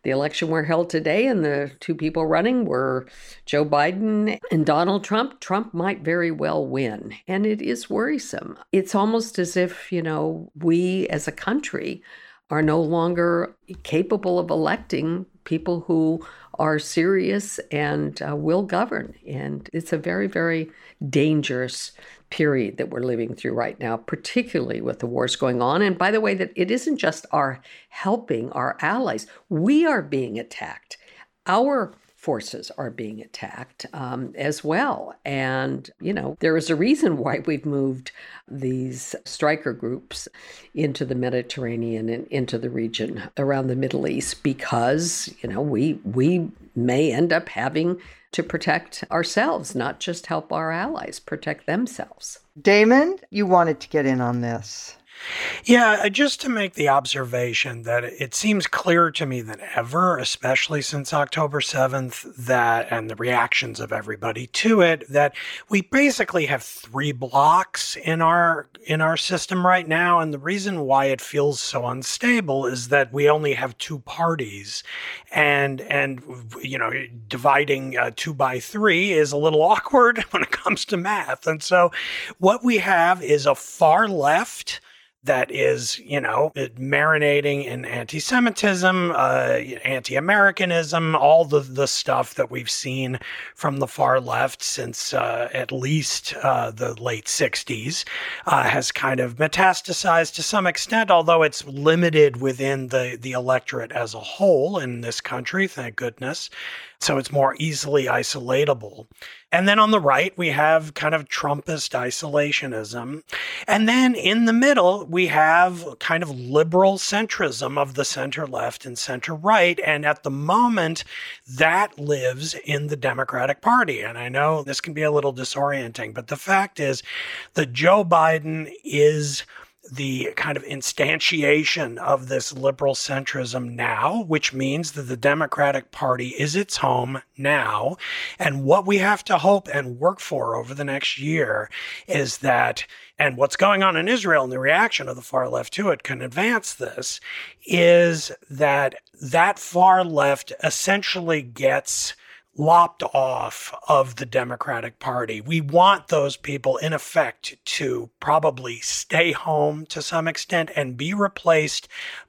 the election were held today and the two people running were Joe Biden and Donald Trump, Trump might very well win. And it is worrisome. It's almost as if, you know, we as a country are no longer capable of electing people who are serious and uh, will govern. And it's a very, very dangerous period that we're living through right now, particularly with the wars going on. And by the way, that it isn't just our helping our allies, we are being attacked. Our forces are being attacked um, as well. And, you know, there is a reason why we've moved these striker groups into the Mediterranean and into the region around the Middle East because, you know, we we may end up having to protect ourselves, not just help our allies protect themselves. Damon, you wanted to get in on this. Yeah, uh, just to make the observation that it seems clearer to me than ever, especially since October 7th, that and the reactions of everybody to it, that we basically have three blocks in our in our system right now. And the reason why it feels so unstable is that we only have two parties. And and you know, dividing uh, two by three is a little awkward when it comes to math. And so what we have is a far left that is, you know, marinating in anti Semitism, uh, anti Americanism, all the, the stuff that we've seen from the far left since uh, at least uh, the late 60s uh, has kind of metastasized to some extent, although it's limited within the, the electorate as a whole in this country, thank goodness so it's more easily isolatable. And then on the right, we have kind of Trumpist isolationism. And then in the middle, we have kind of liberal centrism of the center left and center right. And at the moment, that lives in the Democratic Party. And I know this can be a little disorienting, but the fact is that Joe Biden is the kind of instantiation of this liberal centrism now, which means that the Democratic Party is its home now. And what we have to hope and work for over the next year is that, and what's going on in Israel and the reaction of the far left to it can advance this, is that that far left essentially gets lopped off of the Democratic Party. We want those people, in effect, to probably stay home to some extent and be replaced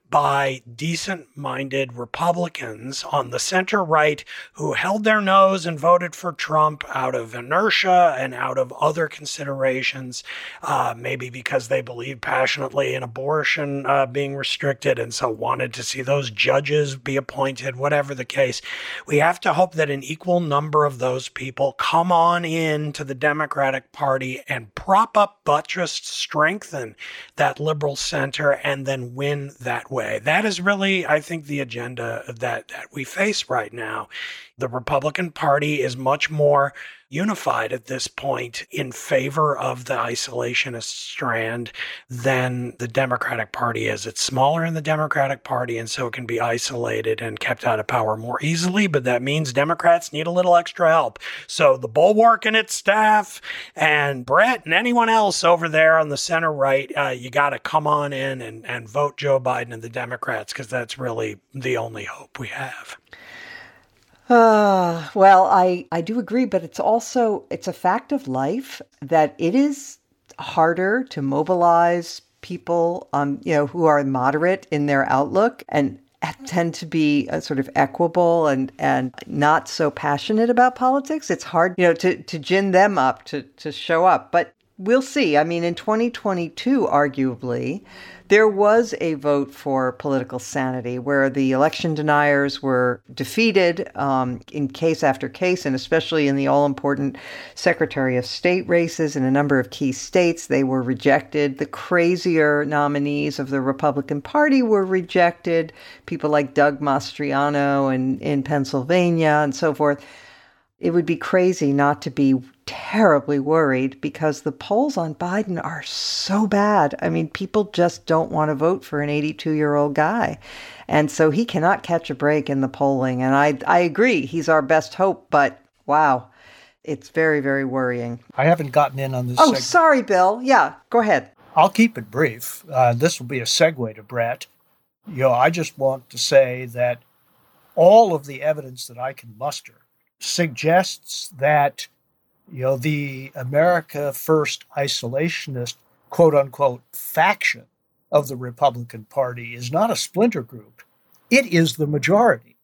by decent minded Republicans on the center right who held their nose and voted for Trump out of inertia and out of other considerations, uh, maybe because they believed passionately in abortion uh, being restricted and so wanted to see those judges be appointed, whatever the case. We have to hope that an equal number of those people come on in to the Democratic Party and prop up, buttress, strengthen that liberal center, and then win that way. That is really, I think, the agenda that, that we face right now. The Republican Party is much more unified at this point in favor of the isolationist strand than the Democratic Party is. It's smaller in the Democratic Party, and so it can be isolated and kept out of power more easily, but that means Democrats need a little extra help. So the Bulwark and its staff, and Bret and anyone else over there on the center right, uh, you got to come on in and, and vote Joe Biden and the Democrats because that's really the only hope we have. Uh, well, I, I do agree, but it's also it's a fact of life that it is harder to mobilize people um, you know, who are moderate in their outlook and tend to be uh, sort of equable and and not so passionate about politics. It's hard, you know, to to gin them up to to show up. But we'll see. I mean, in 2022, arguably, there was a vote for political sanity where the election deniers were defeated um, in case after case, and especially in the all important Secretary of State races in a number of key states, they were rejected. The crazier nominees of the Republican Party were rejected, people like Doug Mastriano in, in Pennsylvania and so forth. It would be crazy not to be terribly worried because the polls on Biden are so bad. I mean, people just don't want to vote for an 82 year old guy. And so he cannot catch a break in the polling. And I, I agree, he's our best hope, but wow, it's very, very worrying. I haven't gotten in on this. Oh, segment. sorry, Bill. Yeah, go ahead. I'll keep it brief. Uh, this will be a segue to Bret. You know, I just want to say that all of the evidence that I can muster suggests that you know, the America First isolationist, quote unquote, faction of the Republican Party is not a splinter group, it is the majority.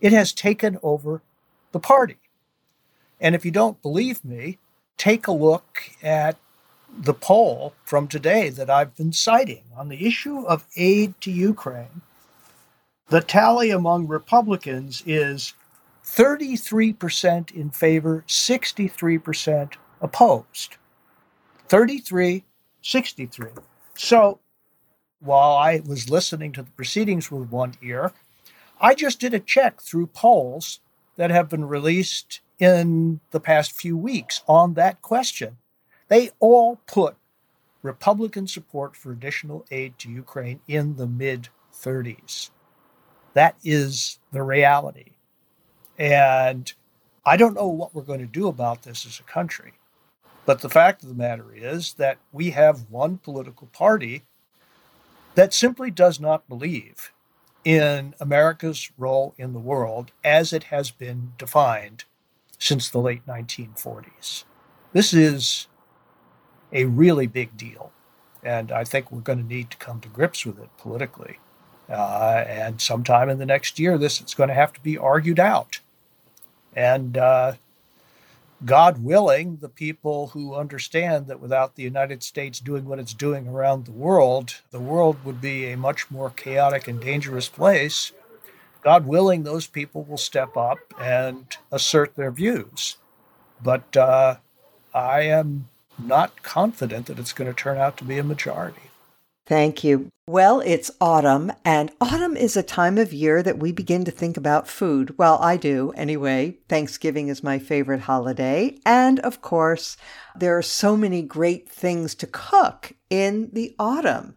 It has taken over the party. And if you don't believe me, take a look at the poll from today that I've been citing on the issue of aid to Ukraine. The tally among Republicans is 33% in favor, 63% opposed. 33, 63. So while I was listening to the proceedings with one ear, I just did a check through polls that have been released in the past few weeks on that question. They all put Republican support for additional aid to Ukraine in the mid 30s. That is the reality. And I don't know what we're going to do about this as a country. But the fact of the matter is that we have one political party that simply does not believe in America's role in the world as it has been defined since the late 1940s. This is a really big deal. And I think we're going to need to come to grips with it politically. Uh, and sometime in the next year, this is going to have to be argued out. And uh, God willing, the people who understand that without the United States doing what it's doing around the world, the world would be a much more chaotic and dangerous place. God willing, those people will step up and assert their views. But uh, I am not confident that it's going to turn out to be a majority. Thank you. Well, it's autumn, and autumn is a time of year that we begin to think about food. Well, I do anyway. Thanksgiving is my favorite holiday. And of course, there are so many great things to cook in the autumn.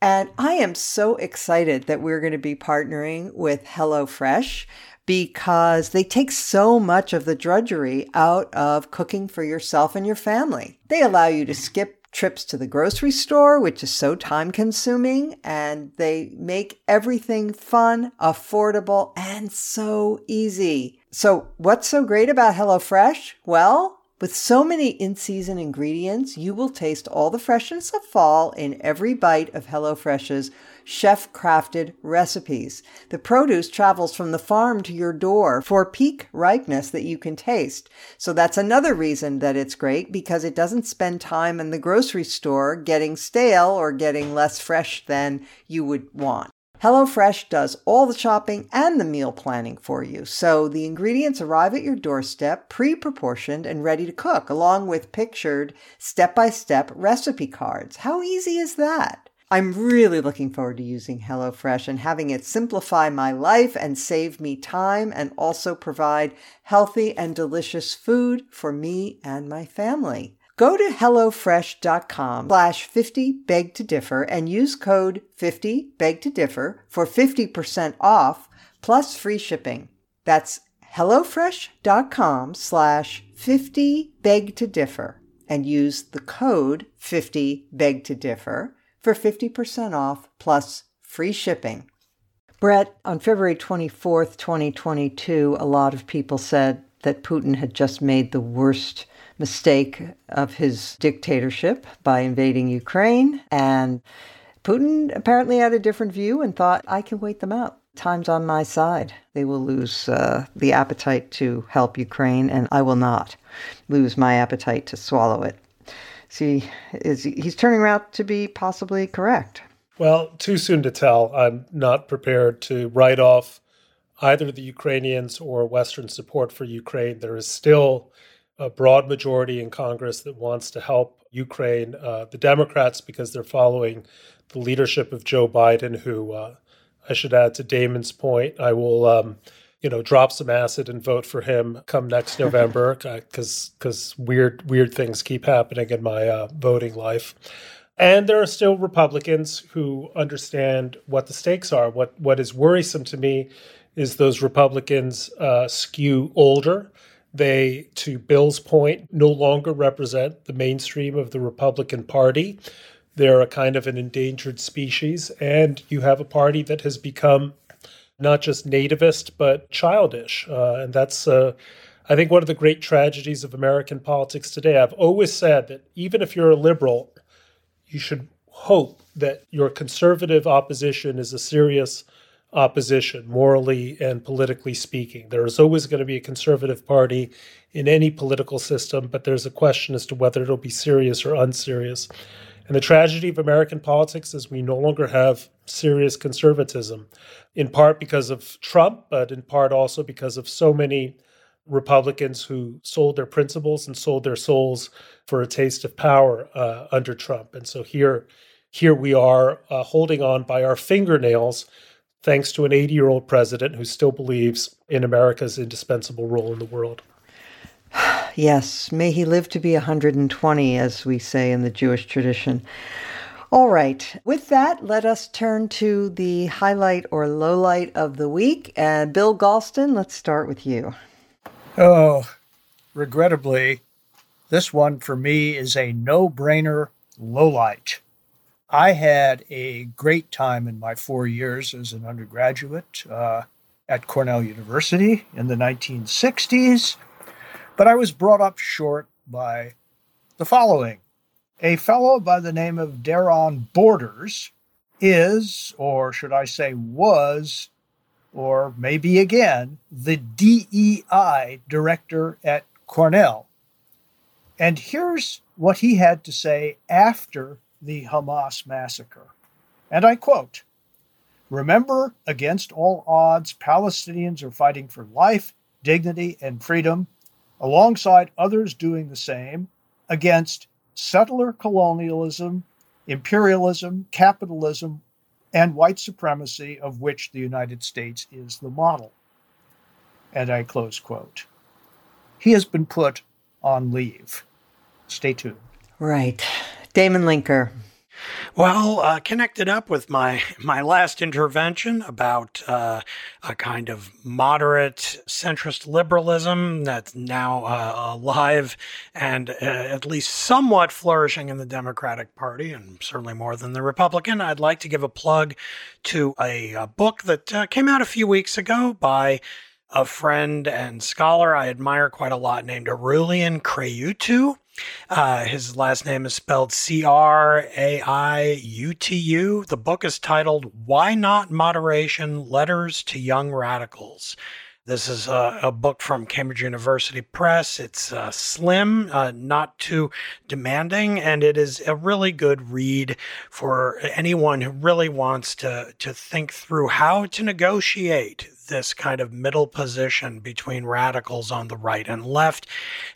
And I am so excited that we're going to be partnering with HelloFresh because they take so much of the drudgery out of cooking for yourself and your family. They allow you to skip trips to the grocery store, which is so time consuming, and they make everything fun, affordable, and so easy. So, what's so great about HelloFresh? Well, with so many in season ingredients, you will taste all the freshness of fall in every bite of HelloFresh's chef crafted recipes. The produce travels from the farm to your door for peak ripeness that you can taste. So that's another reason that it's great because it doesn't spend time in the grocery store getting stale or getting less fresh than you would want. HelloFresh does all the shopping and the meal planning for you. So the ingredients arrive at your doorstep, pre proportioned and ready to cook, along with pictured step by step recipe cards. How easy is that? I'm really looking forward to using HelloFresh and having it simplify my life and save me time and also provide healthy and delicious food for me and my family. Go to HelloFresh.com slash 50 beg to differ and use code 50 beg to differ for 50% off plus free shipping. That's HelloFresh.com slash 50 beg to differ and use the code 50 beg to differ for 50% off plus free shipping. Bret, on February 24th, 2022, a lot of people said that Putin had just made the worst mistake of his dictatorship by invading Ukraine. And Putin apparently had a different view and thought, I can wait them out. Time's on my side. They will lose uh, the appetite to help Ukraine, and I will not lose my appetite to swallow it. See, is he's turning out to be possibly correct. Well, too soon to tell. I'm not prepared to write off either the Ukrainians or Western support for Ukraine. There is still a broad majority in Congress that wants to help Ukraine. Uh, the Democrats, because they're following the leadership of Joe Biden, who uh, I should add to Damon's point, I will, um, you know, drop some acid and vote for him come next November because because weird weird things keep happening in my uh, voting life. And there are still Republicans who understand what the stakes are. What what is worrisome to me is those Republicans uh, skew older they, to Bill's point, no longer represent the mainstream of the Republican Party. They're a kind of an endangered species, and you have a party that has become not just nativist, but childish. Uh, and that's, uh, I think, one of the great tragedies of American politics today. I've always said that even if you're a liberal, you should hope that your conservative opposition is a serious opposition, morally and politically speaking. There is always going to be a conservative party in any political system, but there's a question as to whether it'll be serious or unserious. And the tragedy of American politics is we no longer have serious conservatism, in part because of Trump, but in part also because of so many Republicans who sold their principles and sold their souls for a taste of power uh, under Trump. And so here, here we are uh, holding on by our fingernails thanks to an 80 year old president who still believes in America's indispensable role in the world. Yes, may he live to be 120, as we say in the Jewish tradition. All right, with that, let us turn to the highlight or lowlight of the week. And Bill Galston, let's start with you. Oh, regrettably, this one for me is a no brainer lowlight. I had a great time in my four years as an undergraduate uh, at Cornell University in the 1960s, but I was brought up short by the following. A fellow by the name of Daron Borders is, or should I say, was, or maybe again, the DEI director at Cornell. And here's what he had to say after the Hamas massacre. And I quote Remember, against all odds, Palestinians are fighting for life, dignity, and freedom, alongside others doing the same, against settler colonialism, imperialism, capitalism, and white supremacy, of which the United States is the model. And I close quote. He has been put on leave. Stay tuned. Right. Damon Linker. Well, uh, connected up with my my last intervention about uh, a kind of moderate centrist liberalism that's now uh, alive and uh, at least somewhat flourishing in the Democratic Party, and certainly more than the Republican. I'd like to give a plug to a, a book that uh, came out a few weeks ago by a friend and scholar I admire quite a lot named Aurelian Craiutu. Uh, his last name is spelled C R A I U T U. The book is titled Why Not Moderation Letters to Young Radicals. This is a, a, book from Cambridge University Press. It's uh, slim, uh, not too demanding, and it is a really good read for anyone who really wants to, to think through how to negotiate this kind of middle position between radicals on the right and left.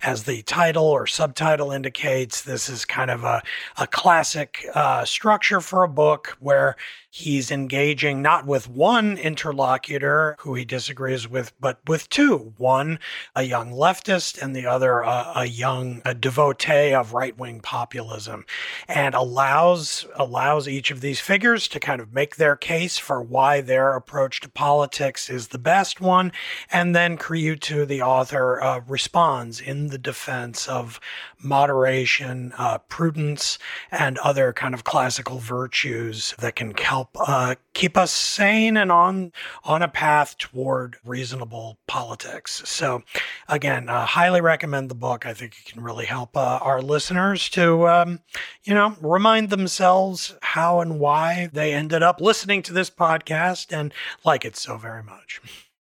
As the title or subtitle indicates, this is kind of a, a classic uh, structure for a book where he's engaging not with one interlocutor who he disagrees with, but with two one, a young leftist, and the other, uh, a young a devotee of right wing populism, and allows, allows each of these figures to kind of make their case for why their approach to politics is the best one. And then Craiutu, the author, uh, responds in the defense of moderation, uh, prudence, and other kind of classical virtues that can help uh, keep us sane and on on a path toward reasonable politics. So, again, uh, highly recommend the book. I think it can really help uh, our listeners to, um, you know, remind themselves how and why they ended up listening to this podcast and like it so very much.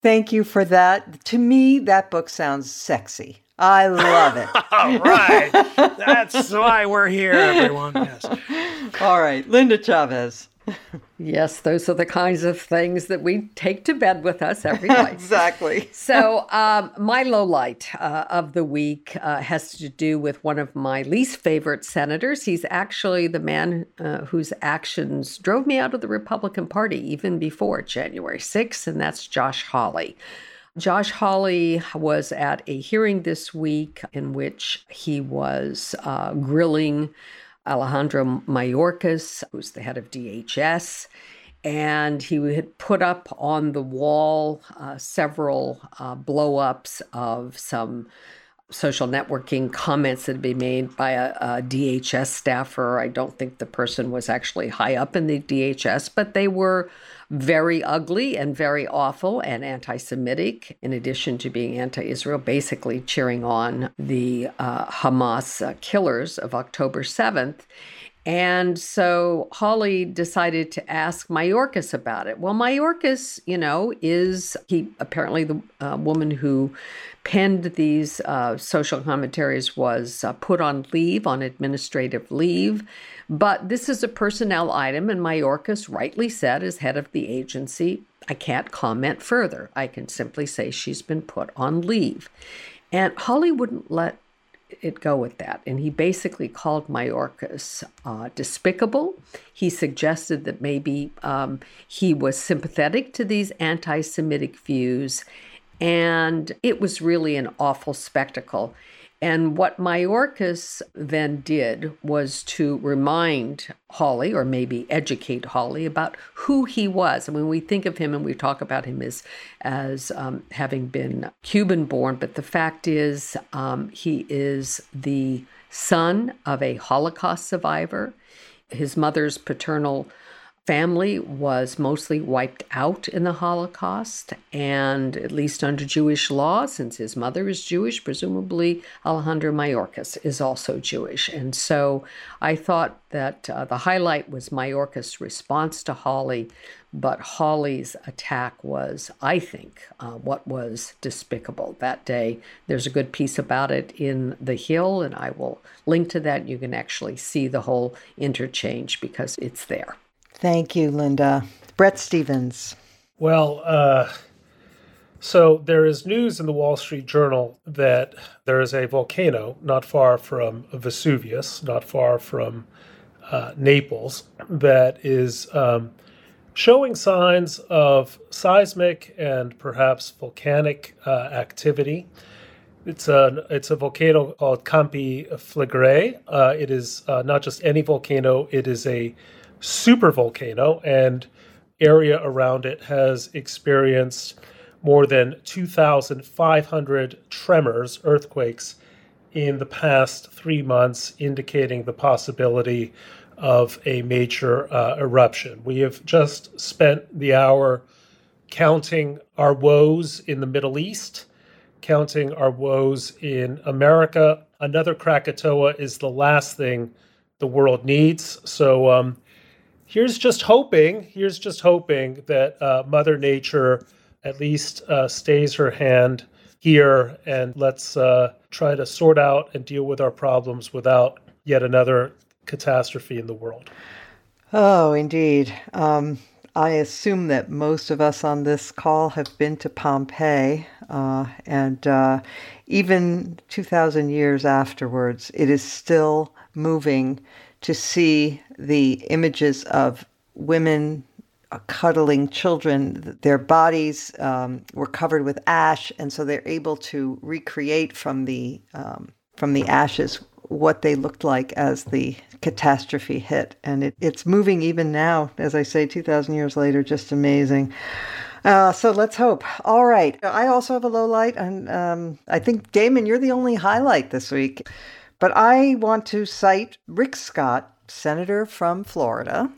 Thank you for that. To me, that book sounds sexy. I love it. All right. That's why we're here, everyone. Yes. All right. Linda Chavez. yes, those are the kinds of things that we take to bed with us every night. exactly. so, um, my low light uh, of the week uh, has to do with one of my least favorite senators. He's actually the man uh, whose actions drove me out of the Republican Party even before January 6th, and that's Josh Hawley. Josh Hawley was at a hearing this week in which he was uh, grilling Alejandro Mayorkas, who's the head of DHS. And he had put up on the wall uh, several uh, blow ups of some social networking comments that had been made by a, a, DHS staffer. I don't think the person was actually high up in the DHS, but they were very ugly and very awful and anti Semitic, in addition to being anti Israel, basically cheering on the uh, Hamas uh, killers of October 7th. And so Hawley decided to ask Mayorkas about it. Well, Mayorkas, you know, is he apparently the uh, woman who penned these uh, social commentaries was uh, put on leave, on administrative leave. But this is a personnel item, and Mayorkas rightly said, as head of the agency, I can't comment further. I can simply say she's been put on leave. And Hawley wouldn't let it go with that. And he basically called Mayorkas uh, despicable. He suggested that maybe um, he was sympathetic to these anti Semitic views. And it was really an awful spectacle. And what Mayorkas then did was to remind Hawley, or maybe educate Hawley, about who he was. And when we think of him and we talk about him as, as um, having been Cuban born, but the fact is, um, he is the son of a Holocaust survivor. His mother's paternal family was mostly wiped out in the Holocaust, and at least under Jewish law, since his mother is Jewish, presumably Alejandro Mayorkas is also Jewish. And so I thought that uh, the highlight was Mayorkas' response to Hawley, but Hawley's attack was, I think, uh, what was despicable that day. There's a good piece about it in The Hill, and I will link to that. You can actually see the whole interchange because it's there. Thank you, Linda. Bret Stephens. Well, uh, so there is news in the Wall Street Journal that there is a volcano not far from Vesuvius, not far from uh, Naples, that is um, showing signs of seismic and perhaps volcanic uh, activity. It's a it's a volcano called Campi Flegrei. Uh, it is uh, not just any volcano; it is a super volcano, and area around it has experienced more than 2,500 tremors, earthquakes, in the past three months, indicating the possibility of a major uh, eruption. We have just spent the hour counting our woes in the Middle East, counting our woes in America. Another Krakatoa is the last thing the world needs. So um, here's just hoping, here's just hoping that uh, Mother Nature at least uh, stays her hand here and let's uh, try to sort out and deal with our problems without yet another catastrophe in the world. Oh, indeed. Um, I assume that most of us on this call have been to Pompeii, uh, and uh, even 2,000 years afterwards, it is still moving to see the images of women uh, cuddling children. Their bodies um, were covered with ash, and so they're able to recreate from the um, from the ashes what they looked like as the catastrophe hit. And it, it's moving even now, as I say, 2,000 years later, just amazing. Uh, so let's hope. All right. I also have a low light, and um, I think, Damon, you're the only highlight this week. But I want to cite Rick Scott, Senator from Florida,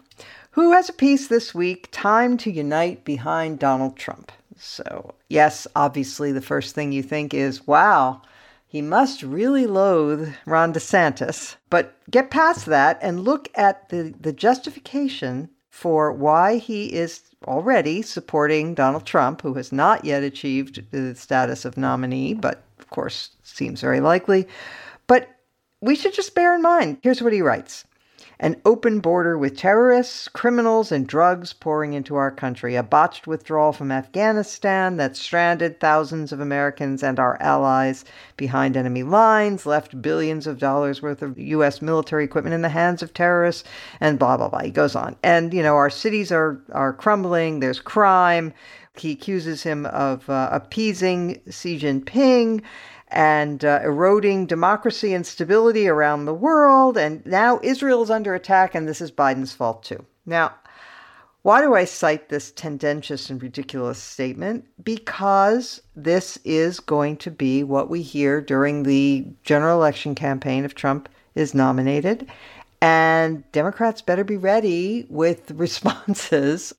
who has a piece this week Time to Unite Behind Donald Trump. So, yes, obviously, the first thing you think is, wow, he must really loathe Ron DeSantis. But get past that and look at the, the justification for why he is already supporting Donald Trump, who has not yet achieved the status of nominee, but of course seems very likely. But we should just bear in mind here's what he writes an open border with terrorists, criminals, and drugs pouring into our country, a botched withdrawal from Afghanistan that stranded thousands of Americans and our allies behind enemy lines, left billions of dollars worth of U.S. military equipment in the hands of terrorists, and blah, blah, blah. He goes on. And, you know, our cities are, are crumbling, there's crime. He accuses him of uh, appeasing Xi Jinping and uh, eroding democracy and stability around the world. And now Israel is under attack, and this is Biden's fault too. Now, why do I cite this tendentious and ridiculous statement? Because this is going to be what we hear during the general election campaign if Trump is nominated. And Democrats better be ready with responses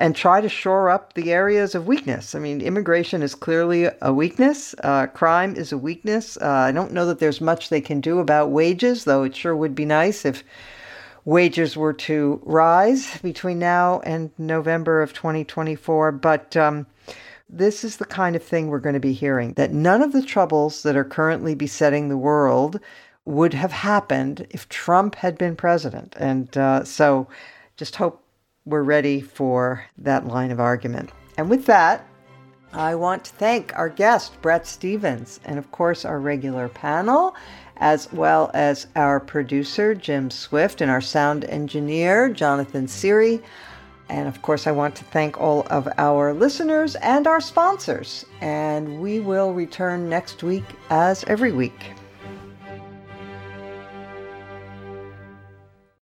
and try to shore up the areas of weakness. I mean, immigration is clearly a weakness, uh, crime is a weakness. Uh, I don't know that there's much they can do about wages, though it sure would be nice if wages were to rise between now and November of 2024. But um, this is the kind of thing we're going to be hearing that none of the troubles that are currently besetting the world would have happened if Trump had been president. And uh, so just hope we're ready for that line of argument. And with that, I want to thank our guest, Bret Stephens, and of course, our regular panel, as well as our producer, Jim Swift, and our sound engineer, Jonathan Siri. And of course, I want to thank all of our listeners and our sponsors. And we will return next week as every week.